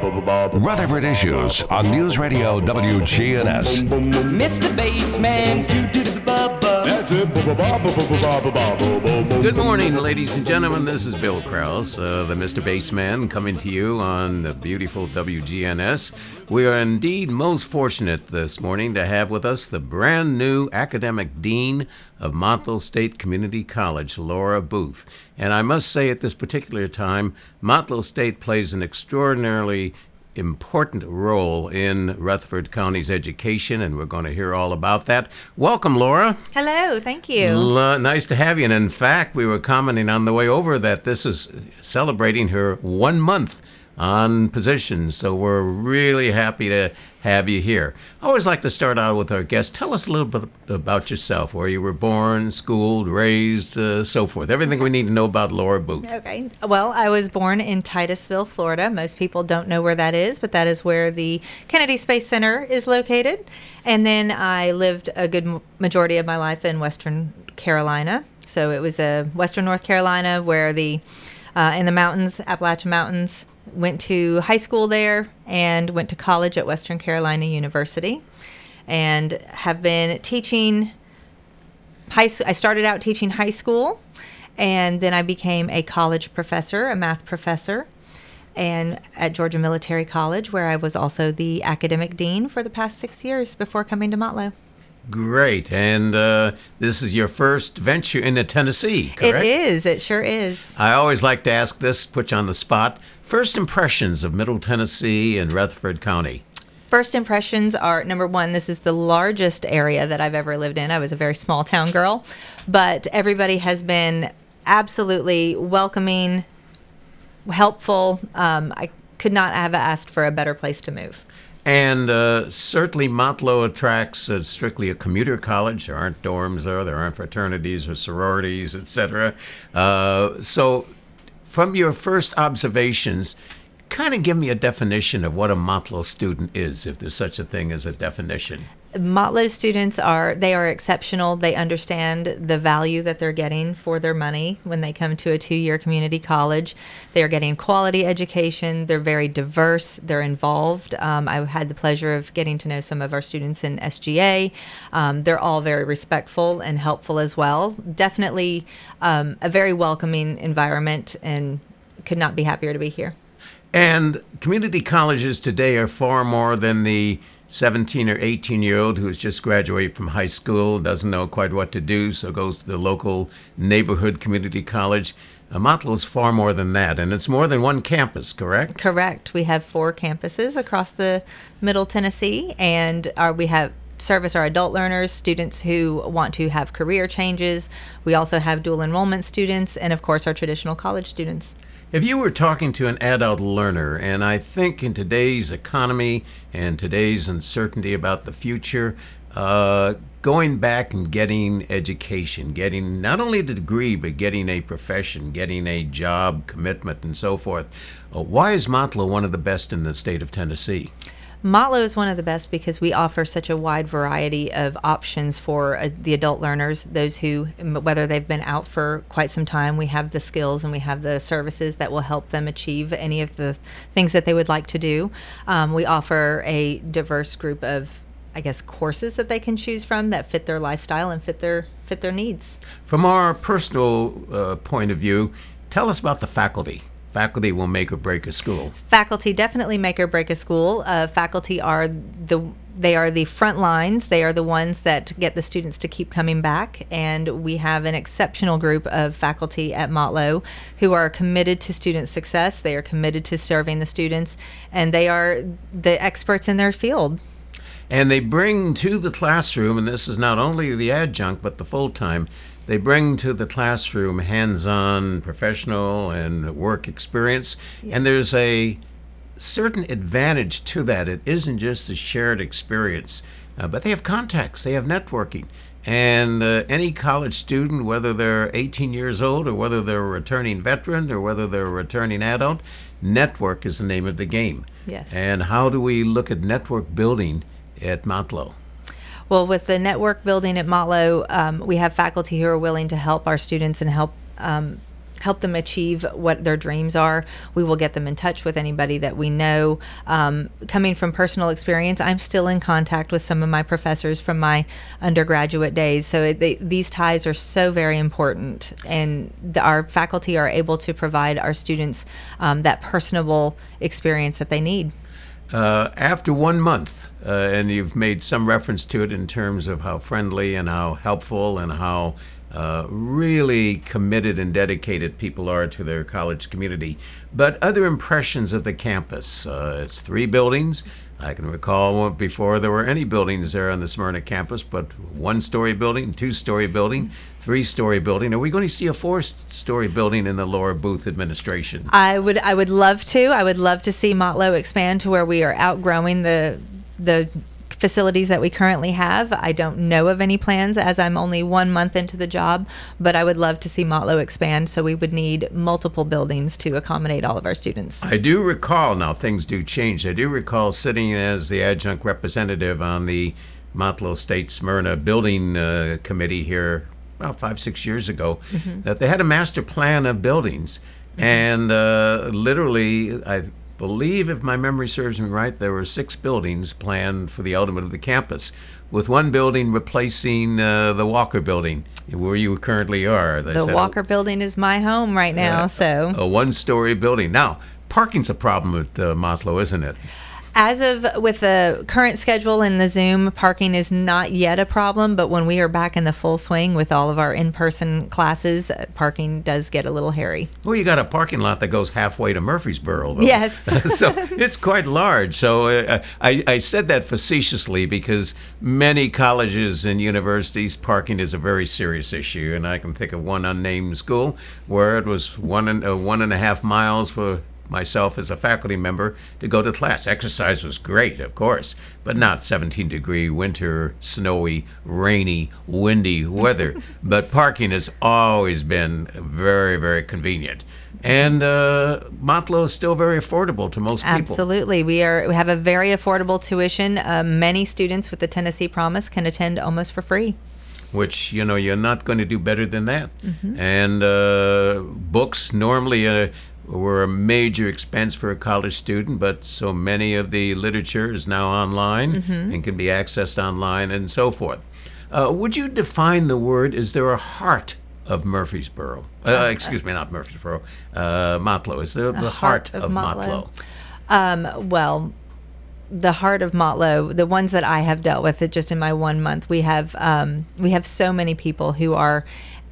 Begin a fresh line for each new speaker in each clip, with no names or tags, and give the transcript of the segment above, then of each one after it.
Rutherford Issues on News Radio WGNS.
Mr. Bassman,
Good morning, ladies and gentlemen. This is Bill Krause, uh, the Mr. Bassman, coming to you on the beautiful WGNS. We are indeed most fortunate this morning to have with us the brand new academic dean of Motlow State Community College, Laura Booth. And I must say, at this particular time, Motlow State plays an extraordinarily important role in Rutherford County's education, and we're going to hear all about that. Welcome, Laura.
Hello, thank you.
L- nice to have you. And in fact, we were commenting on the way over that this is celebrating her one month on position. So we're really happy to have you here. I always like to start out with our guests. Tell us a little bit about yourself, where you were born, schooled, raised, uh, so forth. Everything we need to know about Laura Booth.
Okay. Well, I was born in Titusville, Florida. Most people don't know where that is, but that is where the Kennedy Space Center is located. And then I lived a good majority of my life in Western Carolina. So it was a uh, Western North Carolina where the uh, in the mountains, Appalachian Mountains, went to high school there and went to college at Western Carolina University and have been teaching high. I started out teaching high school and then I became a college professor, a math professor and at Georgia Military College where I was also the academic dean for the past 6 years before coming to Motlow.
Great. And uh, this is your first venture into Tennessee, correct?
It is. It sure is.
I always like to ask this, put you on the spot. First impressions of Middle Tennessee and Rutherford County.
First impressions are number one, this is the largest area that I've ever lived in. I was a very small town girl, but everybody has been absolutely welcoming, helpful. Um, I could not have asked for a better place to move.
And uh, certainly, Motlow attracts uh, strictly a commuter college. There aren't dorms there, there aren't fraternities or sororities, etc. Uh, so, from your first observations, kind of give me a definition of what a Motlow student is, if there's such a thing as a definition.
Motlow students are they are exceptional. They understand the value that they're getting for their money when they come to a two-year community college. They are getting quality education. They're very diverse. They're involved. Um, I've had the pleasure of getting to know some of our students in SGA. Um, they're all very respectful and helpful as well. Definitely um, a very welcoming environment, and could not be happier to be here.
And community colleges today are far more than the 17 or 18 year old who's just graduated from high school, doesn't know quite what to do, so goes to the local neighborhood community college. Uh, is far more than that, and it's more than one campus, correct?
Correct. We have four campuses across the Middle Tennessee, and our, we have service our adult learners, students who want to have career changes. We also have dual enrollment students, and of course, our traditional college students.
If you were talking to an adult learner, and I think in today's economy and today's uncertainty about the future, uh, going back and getting education, getting not only a degree, but getting a profession, getting a job, commitment, and so forth. Uh, why is Motlow one of the best in the state of Tennessee?
Motlow is one of the best because we offer such a wide variety of options for uh, the adult learners, those who, whether they've been out for quite some time, we have the skills and we have the services that will help them achieve any of the things that they would like to do. Um, we offer a diverse group of I guess courses that they can choose from that fit their lifestyle and fit their fit their needs.
From our personal uh, point of view, tell us about the faculty faculty will make or break a school.
Faculty definitely make or break a school. Uh, faculty are the they are the front lines. They are the ones that get the students to keep coming back. And we have an exceptional group of faculty at Motlow who are committed to student success. They are committed to serving the students, and they are the experts in their field.
And they bring to the classroom, and this is not only the adjunct but the full time they bring to the classroom hands-on professional and work experience yes. and there's a certain advantage to that. It isn't just a shared experience uh, but they have contacts they have networking and uh, any college student whether they're 18 years old or whether they're a returning veteran or whether they're a returning adult network is the name of the game.
Yes.
And how do we look at network building at Motlow
well, with the network building at Motlow, um, we have faculty who are willing to help our students and help um, help them achieve what their dreams are. We will get them in touch with anybody that we know. Um, coming from personal experience, I'm still in contact with some of my professors from my undergraduate days. So it, they, these ties are so very important, and the, our faculty are able to provide our students um, that personable experience that they need.
Uh, after one month, uh, and you've made some reference to it in terms of how friendly and how helpful and how uh, really committed and dedicated people are to their college community. But other impressions of the campus uh, it's three buildings. I can recall before there were any buildings there on the Smyrna campus, but one story building, two story building, three story building. Are we going to see a four story building in the Laura Booth administration?
I would I would love to. I would love to see Motlow expand to where we are outgrowing the the facilities that we currently have. I don't know of any plans as I'm only one month into the job, but I would love to see Motlow expand. So we would need multiple buildings to accommodate all of our students.
I do recall, now things do change. I do recall sitting as the adjunct representative on the Motlow State Smyrna Building uh, Committee here about five, six years ago, mm-hmm. that they had a master plan of buildings. Mm-hmm. And uh, literally, I believe, if my memory serves me right, there were six buildings planned for the ultimate of the campus, with one building replacing uh, the Walker building where you currently are.
They the Walker building is my home right now, uh, so.
A one story building. Now, parking's a problem at uh, Motlow, isn't it?
As of with the current schedule and the Zoom, parking is not yet a problem. But when we are back in the full swing with all of our in-person classes, uh, parking does get a little hairy.
Well, you got a parking lot that goes halfway to Murfreesboro. Though.
Yes,
so it's quite large. So uh, I, I said that facetiously because many colleges and universities parking is a very serious issue, and I can think of one unnamed school where it was one and uh, one and a half miles for myself as a faculty member to go to class. Exercise was great, of course, but not 17 degree winter, snowy, rainy, windy weather. but parking has always been very, very convenient. And uh, Motlow is still very affordable to most
people. Absolutely, we are. We have a very affordable tuition. Uh, many students with the Tennessee Promise can attend almost for free
which you know you're not going to do better than that. Mm-hmm. And uh, books normally uh, were a major expense for a college student, but so many of the literature is now online mm-hmm. and can be accessed online and so forth. Uh, would you define the word? Is there a heart of Murfreesboro? Uh, uh excuse me, not Murfreesboro. Uh, Motlow. Is there the heart, heart of, of Motlow?
Motlow? Um, well, the heart of Motlow, the ones that I have dealt with, just in my one month, we have um, we have so many people who are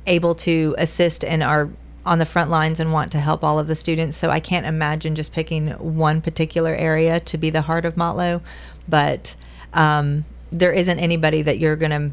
able to assist and are on the front lines and want to help all of the students. So I can't imagine just picking one particular area to be the heart of Motlow, but um, there isn't anybody that you're going to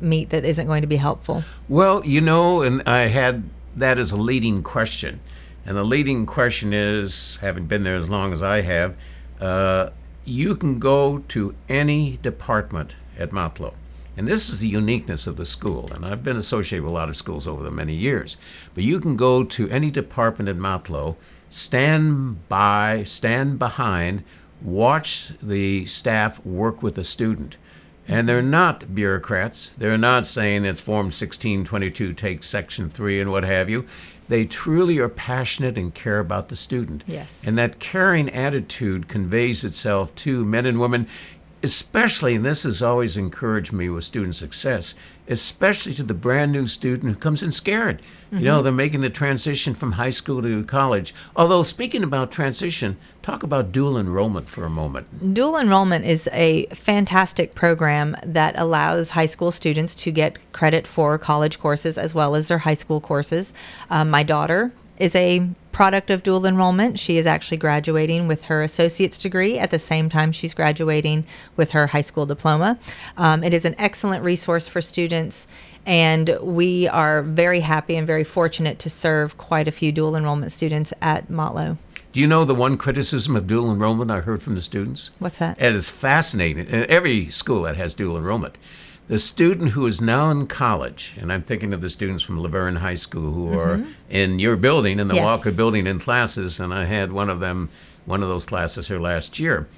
meet that isn't going to be helpful.
Well, you know, and I had that as a leading question. And the leading question is having been there as long as I have, uh, you can go to any department at Motlow and this is the uniqueness of the school. And I've been associated with a lot of schools over the many years. But you can go to any department at Motlow, stand by, stand behind, watch the staff work with the student. And they're not bureaucrats. They're not saying it's Form 1622, take Section 3 and what have you. They truly are passionate and care about the student.
Yes.
And that caring attitude conveys itself to men and women especially, and this has always encouraged me with student success, especially to the brand new student who comes in scared. Mm-hmm. You know, mm-hmm. they're making the transition from high school to college. Although, speaking about transition, talk about dual enrollment for a moment.
Dual enrollment is a fantastic program that allows high school students to get credit for college courses as well as their high school courses. Um, my daughter is a product of dual enrollment. She is actually graduating with her associate's degree at the same time she's graduating with her high school diploma. Um, it is an excellent resource for students, and we are very happy and very fortunate to serve quite a few dual enrollment students at Motlow.
Do you know the one criticism of dual enrollment I heard from the students?
What's that?
It is fascinating. In every school that has dual enrollment the student who is now in college, and I'm thinking of the students from La Vergne High School who mm-hmm. are in your building, in the yes. Walker building, in classes, and I had one of them, one of those classes here last year.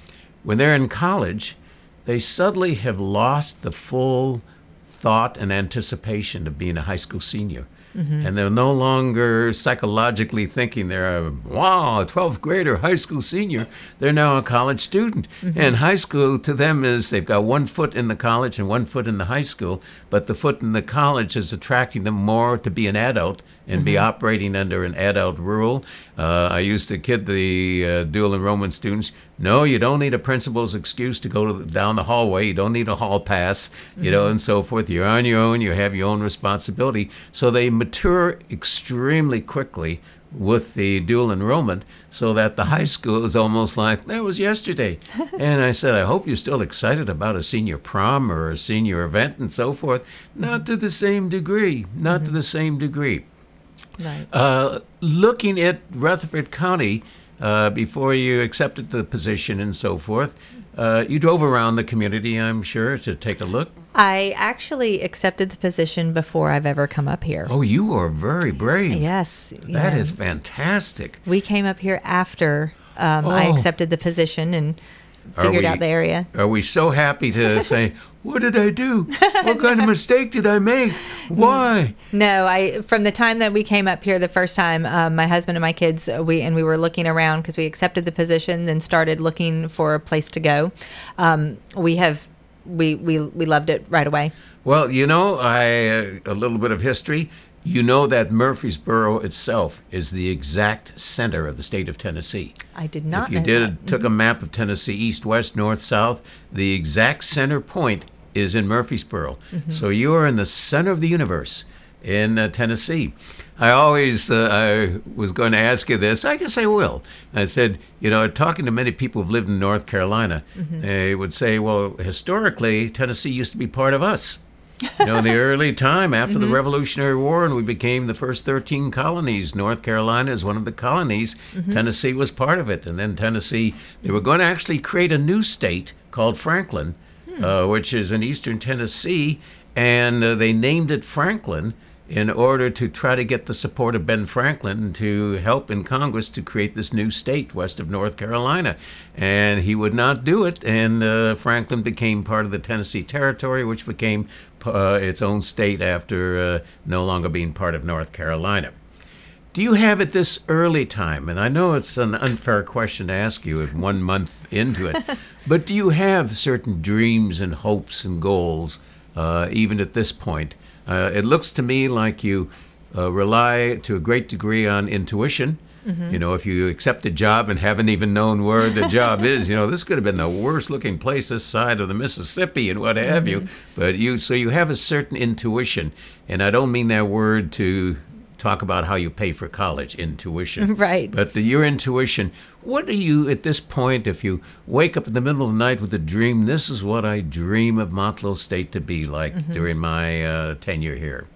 When they're in college, they suddenly have lost the full thought and anticipation of being a high school senior. Mm-hmm. and they're no longer psychologically thinking. They're a wow, a 12th grader, high school senior. They're now a college student, mm-hmm. and high school to them is they've got one foot in the college and one foot in the high school, but the foot in the college is attracting them more to be an adult and be operating under an adult rule. Uh, I used to kid the uh, dual enrollment students. No, you don't need a principal's excuse to go to the, down the hallway. You don't need a hall pass, you know, and so forth. You're on your own. You have your own responsibility. So they mature extremely quickly with the dual enrollment so that the high school is almost like that was yesterday. and I said, I hope you're still excited about a senior prom or a senior event and so forth. Not to the same degree. Not to the same degree.
Right.
Uh, looking at Rutherford County uh, before you accepted the position and so forth, uh, you drove around the community, I'm sure, to take a look.
I actually accepted the position before I've ever come up here.
Oh, you are very brave.
Yes.
That
yeah.
is fantastic.
We came up here after um, I
Oh.
accepted the position and figured
we-
out the area.
Are we so happy to say, what did I do? What kind of mistake did I make? Why?
No, I from the time that we came up here the first time, um, my husband and my kids, uh, we and we were looking around because we accepted the position, then started looking for a place to go. Um, we have we we we loved it right away.
Well, you know, I uh, a little bit of history. You know that Murfreesboro itself is the exact center of the state of Tennessee.
I did not.
if you did
that.
took a map of Tennessee, east, west, north, south, the exact center point is in Murfreesboro.
Mm-hmm.
So you are in the center of the universe in uh, Tennessee. I always uh, I was going to ask you this. I guess I will. I said, you know, talking to many people who've lived in North Carolina,
Mm-hmm.
they would say, well, historically, Tennessee used to be part of us. You know, in the early time after
Mm-hmm.
the Revolutionary War, and we became the first 13 colonies. North Carolina is one of the colonies.
Mm-hmm.
Tennessee was part of it. And then Tennessee, they were going to actually create a new state called Franklin,
Hmm.
uh, which is in eastern Tennessee. And uh, they named it Franklin in order to try to get the support of Ben Franklin to help in Congress to create this new state west of North Carolina. And he would not do it, and uh, Franklin became part of the Tennessee Territory, which became uh, its own state after uh, no longer being part of North Carolina. Do you have at this early time, and I know it's an unfair question to ask you at one month into it, but do you have certain dreams and hopes and goals, uh, even at this point? Uh, it looks to me like you uh, rely to a great degree on intuition. You know, if you accept a job and haven't even known where the job is, you know, this could have been the worst looking place this side of the Mississippi and what have you. But you, so you have a certain intuition. And I don't mean that word to talk about how you pay for college, intuition.
Right.
But the, your intuition, what do you, at this point, if you wake up in the middle of the night with a dream, this is what I dream of Motlow State to be like during my uh, tenure here?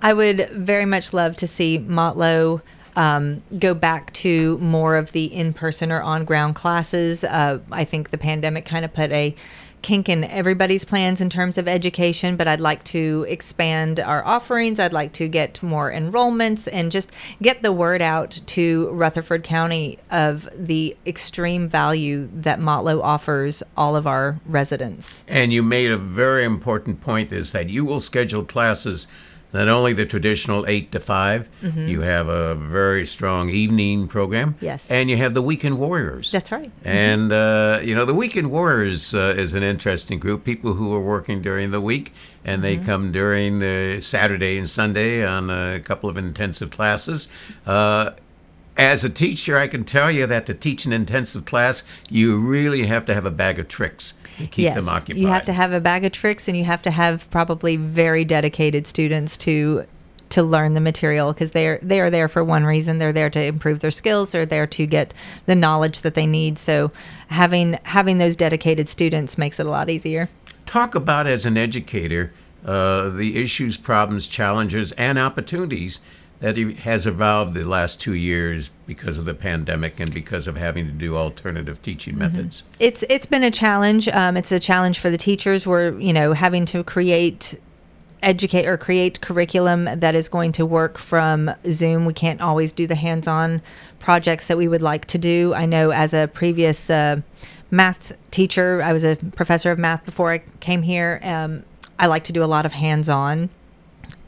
I would very much love to see Motlow um, go back to more of the in person or on ground classes. Uh, I think the pandemic kind of put a kink in everybody's plans in terms of education, but I'd like to expand our offerings. I'd like to get more enrollments and just get the word out to Rutherford County of the extreme value that Motlow offers all of our residents.
And you made a very important point is that you will schedule classes not only the traditional 8 to 5, you have a very strong evening program.
Mm-hmm. Yes.
And you have the Weekend Warriors.
That's right.
And, uh, you know, the Weekend Warriors uh, is an interesting group, people who are working during the week, and they come during the Saturday and Sunday on a couple of intensive classes. Uh, as a teacher, I can tell you that to teach an intensive class, you really have to have a bag of tricks to keep them occupied.
You have to have a bag of tricks and you have to have probably very dedicated students to to learn the material because they're they are there for one reason. They're there to improve their skills. They're there to get the knowledge that they need. So having having those dedicated students makes it a lot easier.
Talk about, as an educator, uh, the issues, problems, challenges, and opportunities that has evolved the last two years because of the pandemic and because of having to do alternative teaching methods.
It's it's been a challenge. Um, it's a challenge for the teachers. We're you know having to create educate or create curriculum that is going to work from Zoom. We can't always do the hands-on projects that we would like to do. I know as a previous uh, math teacher, I was a professor of math before I came here. Um, I like to do a lot of hands-on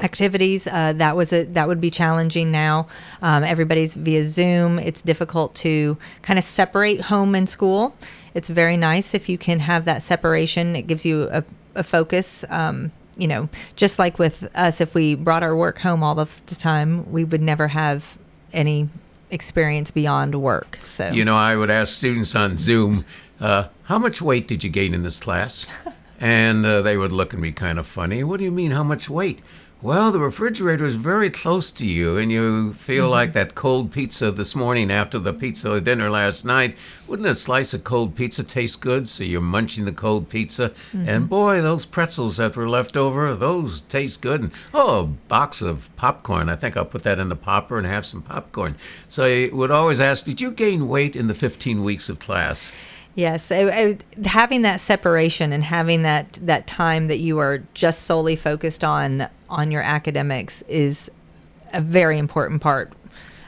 activities uh, that was a that would be challenging now um, everybody's via zoom it's difficult to kind of separate home and school it's very nice if you can have that separation it gives you a, a focus um, you know just like with us if we brought our work home all of the time we would never have any experience beyond work so
You know, I would ask students on Zoom, uh, how much weight did you gain in this class? And uh, they would look at me kind of funny. What do you mean, how much weight? Well, the refrigerator is very close to you, and you feel like mm-hmm. that cold pizza this morning after the pizza dinner last night. Wouldn't a slice of cold pizza taste good? So you're munching the cold pizza, and mm-hmm. boy, those pretzels that were left over, those taste good. And oh, a box of popcorn. I think I'll put that in the popper and have some popcorn. So I would always ask, did you gain weight in the 15 weeks of class?
Yes, it, it, having that separation and having that that time that you are just solely focused on on your academics is a very important part.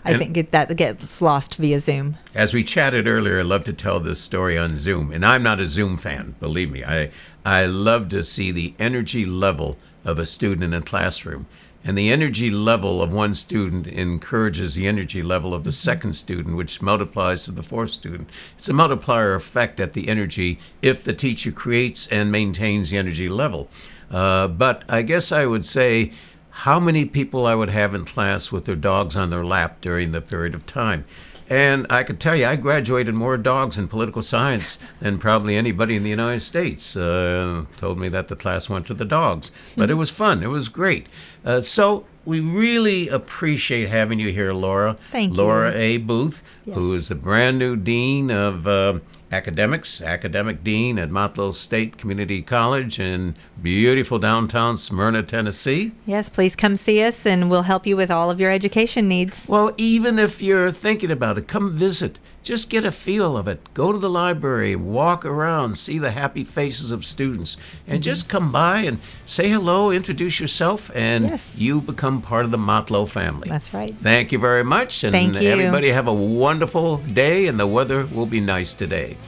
I
And-
think it, that gets lost via Zoom.
As we chatted earlier, I love to tell this story on Zoom, and I'm not a Zoom fan, believe me. I I love to see the energy level of a student in a classroom, and the energy level of one student encourages the energy level of the mm-hmm. second student, which multiplies to the fourth student. It's a multiplier effect at the energy if the teacher creates and maintains the energy level. Uh, but I guess I would say how many people I would have in class with their dogs on their lap during the period of time. And I could tell you, I graduated more dogs in political science than probably anybody in the United States. Uh, told me that the class went to the dogs, but it was fun. It was great. Uh, so we really appreciate having you here, Laura.
Thank you.
Laura A. Booth, who
Yes.
is the brand new dean of. Uh, academics, academic dean at Motlow State Community College in beautiful downtown Smyrna, Tennessee.
Yes, please come see us, and we'll help you with all of your education needs.
Well, even if you're thinking about it, come visit. Just get a feel of it. Go to the library, walk around, see the happy faces of students, and mm-hmm. just come by and say hello, introduce yourself, and
Yes.
you become part of the Motlow family.
That's right.
Thank you very much, and
Thank you.
everybody have a wonderful day, and the weather will be nice today.